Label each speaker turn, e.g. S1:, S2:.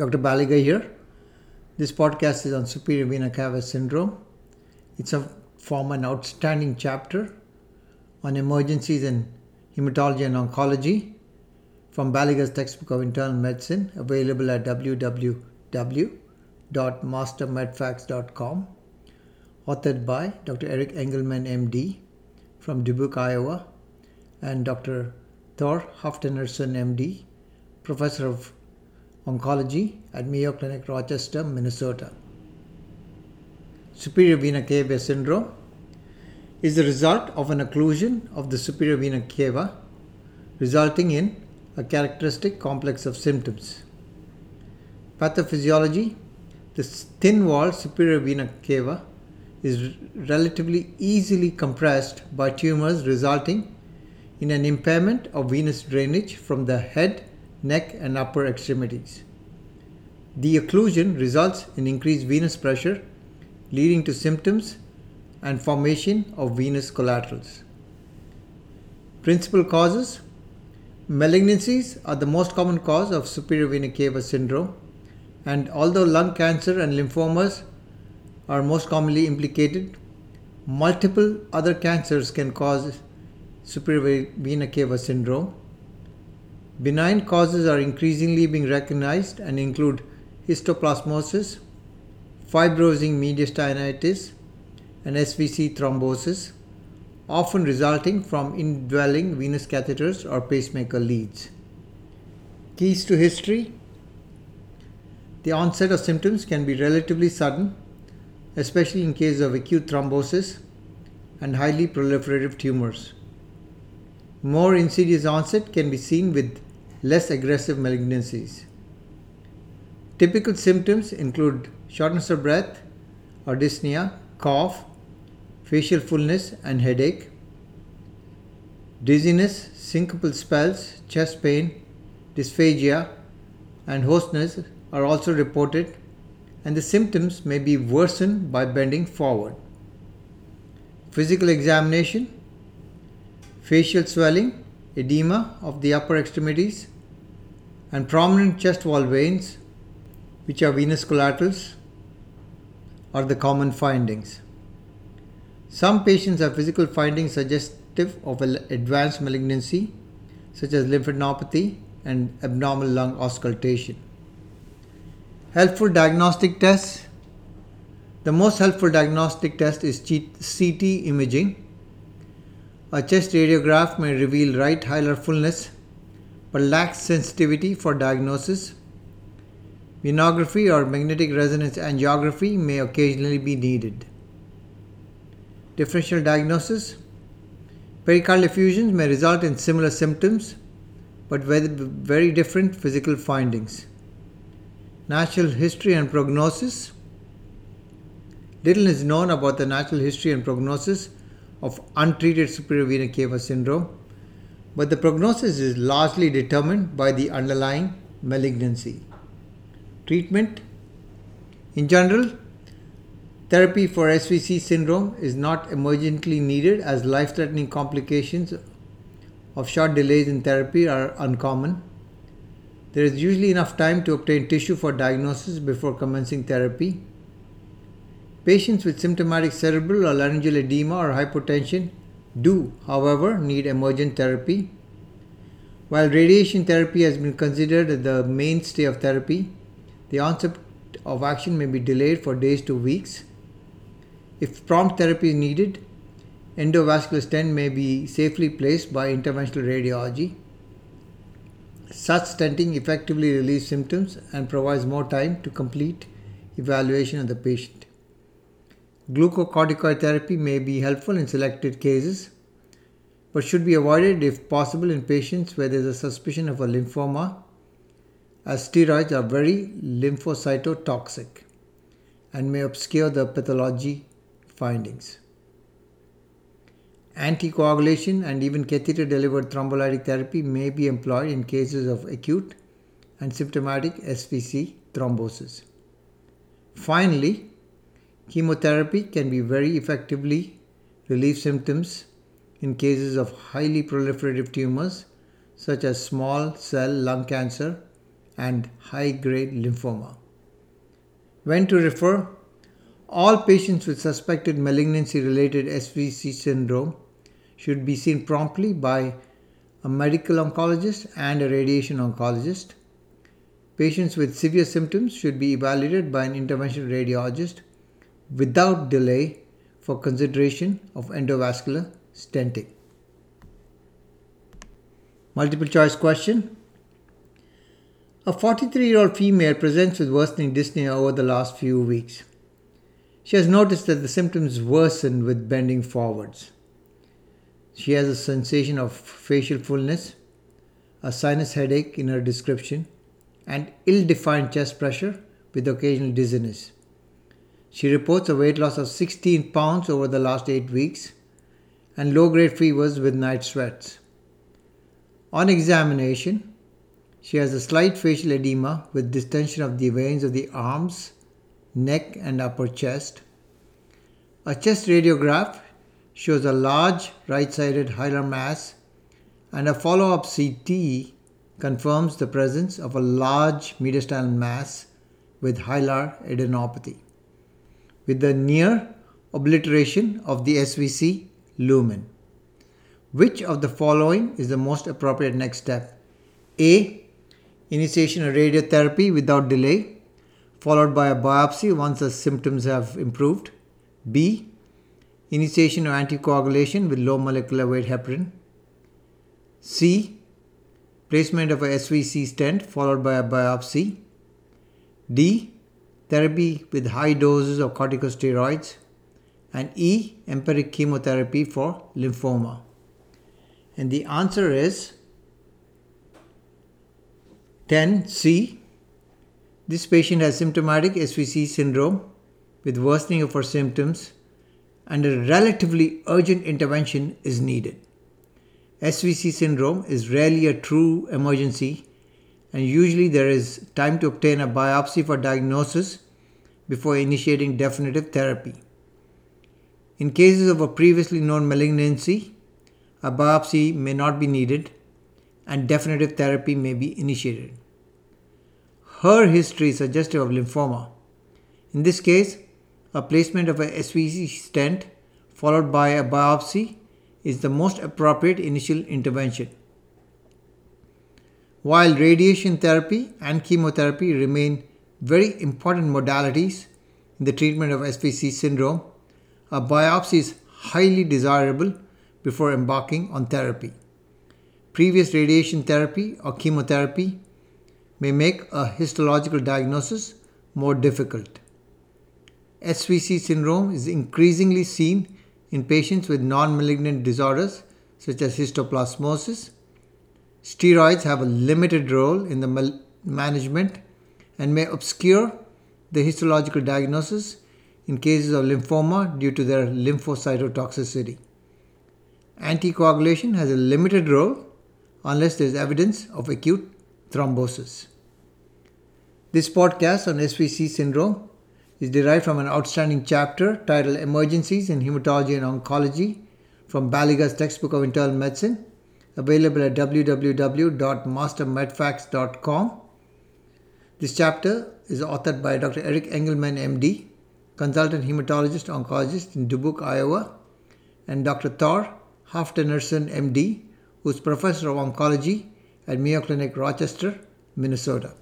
S1: Dr. Baliga here. This podcast is on superior vena cava syndrome. It's a form an outstanding chapter on emergencies in hematology and oncology from Baliga's textbook of internal medicine available at www.mastermedfacts.com authored by Dr. Eric Engelman MD from Dubuque, Iowa and Dr. Thor Halfdanarson MD, professor of oncology at Mayo Clinic Rochester, Minnesota. Superior vena cava syndrome is the result of an occlusion of the superior vena cava resulting in a characteristic complex of symptoms. Pathophysiology The thin walled superior vena cava is relatively easily compressed by tumors resulting in an impairment of venous drainage from the head, neck, and upper extremities. The occlusion results in increased venous pressure, leading to symptoms and formation of venous collaterals. Principal causes Malignancies are the most common cause of superior vena cava syndrome, and although lung cancer and lymphomas are most commonly implicated, multiple other cancers can cause superior vena cava syndrome. Benign causes are increasingly being recognized and include histoplasmosis, fibrosing mediastinitis, and SVC thrombosis, often resulting from indwelling venous catheters or pacemaker leads. Keys to history The onset of symptoms can be relatively sudden, especially in case of acute thrombosis and highly proliferative tumors. More insidious onset can be seen with less aggressive malignancies. Typical symptoms include shortness of breath or dyspnea, cough, facial fullness and headache, dizziness, syncopal spells, chest pain, dysphagia, and hoarseness are also reported, and the symptoms may be worsened by bending forward. Physical examination facial swelling, edema of the upper extremities, and prominent chest wall veins, which are venous collaterals, are the common findings. Some patients have physical findings suggestive of advanced malignancy, such as lymphadenopathy and abnormal lung auscultation. Helpful diagnostic tests. The most helpful diagnostic test is CT imaging. A chest radiograph may reveal right hilar fullness but lacks sensitivity for diagnosis. Venography or magnetic resonance angiography may occasionally be needed. Differential diagnosis Pericardial effusions may result in similar symptoms but with very different physical findings. Natural history and prognosis Little is known about the natural history and prognosis of untreated superior vena cava syndrome, but the prognosis is largely determined by the underlying malignancy. Treatment In general, Therapy for SVC syndrome is not emergently needed as life threatening complications of short delays in therapy are uncommon. There is usually enough time to obtain tissue for diagnosis before commencing therapy. Patients with symptomatic cerebral or laryngeal edema or hypotension do, however, need emergent therapy. While radiation therapy has been considered the mainstay of therapy, the onset of action may be delayed for days to weeks. If prompt therapy is needed, endovascular stent may be safely placed by interventional radiology. Such stenting effectively relieves symptoms and provides more time to complete evaluation of the patient. Glucocorticoid therapy may be helpful in selected cases, but should be avoided if possible in patients where there is a suspicion of a lymphoma, as steroids are very lymphocytotoxic and may obscure the pathology findings. Anticoagulation and even catheter delivered thrombolytic therapy may be employed in cases of acute and symptomatic SVC thrombosis. Finally, chemotherapy can be very effectively relieve symptoms in cases of highly proliferative tumors such as small cell lung cancer and high grade lymphoma. When to refer? All patients with suspected malignancy related SVC syndrome should be seen promptly by a medical oncologist and a radiation oncologist. Patients with severe symptoms should be evaluated by an interventional radiologist without delay for consideration of endovascular stenting. Multiple choice question. A 43 year old female presents with worsening dyspnea over the last few weeks. She has noticed that the symptoms worsen with bending forwards. She has a sensation of facial fullness, a sinus headache in her description, and ill defined chest pressure with occasional dizziness. She reports a weight loss of 16 pounds over the last 8 weeks and low grade fevers with night sweats. On examination, she has a slight facial edema with distension of the veins of the arms, neck, and upper chest. A chest radiograph shows a large right sided hilar mass, and a follow up CT confirms the presence of a large mediastinal mass with hilar adenopathy, with the near obliteration of the SVC lumen. Which of the following is the most appropriate next step? A. Initiation of radiotherapy without delay, followed by a biopsy once the symptoms have improved. B. Initiation of anticoagulation with low molecular weight heparin. C. Placement of a SVC stent followed by a biopsy. D. Therapy with high doses of corticosteroids. And E. Empiric chemotherapy for lymphoma. And the answer is 10C. This patient has symptomatic SVC syndrome with worsening of her symptoms and a relatively urgent intervention is needed. SVC syndrome is rarely a true emergency and usually there is time to obtain a biopsy for diagnosis before initiating definitive therapy. In cases of a previously known malignancy, a biopsy may not be needed and definitive therapy may be initiated. Her history is suggestive of lymphoma. In this case, a placement of a SVC stent followed by a biopsy is the most appropriate initial intervention. While radiation therapy and chemotherapy remain very important modalities in the treatment of SVC syndrome, a biopsy is highly desirable before embarking on therapy. Previous radiation therapy or chemotherapy may make a histological diagnosis more difficult. SVC syndrome is increasingly seen in patients with non malignant disorders such as histoplasmosis. Steroids have a limited role in the management and may obscure the histological diagnosis in cases of lymphoma due to their lymphocytotoxicity. Anticoagulation has a limited role unless there is evidence of acute thrombosis. This podcast on SVC syndrome is derived from an outstanding chapter titled Emergencies in Hematology and Oncology from Baliga's Textbook of Internal Medicine, available at www.mastermedfacts.com. This chapter is authored by Dr. Eric Engelman, MD, consultant hematologist oncologist in Dubuque, Iowa, and Dr. Thor Halfdanarson, MD, who is professor of oncology at Mayo Clinic, Rochester, Minnesota.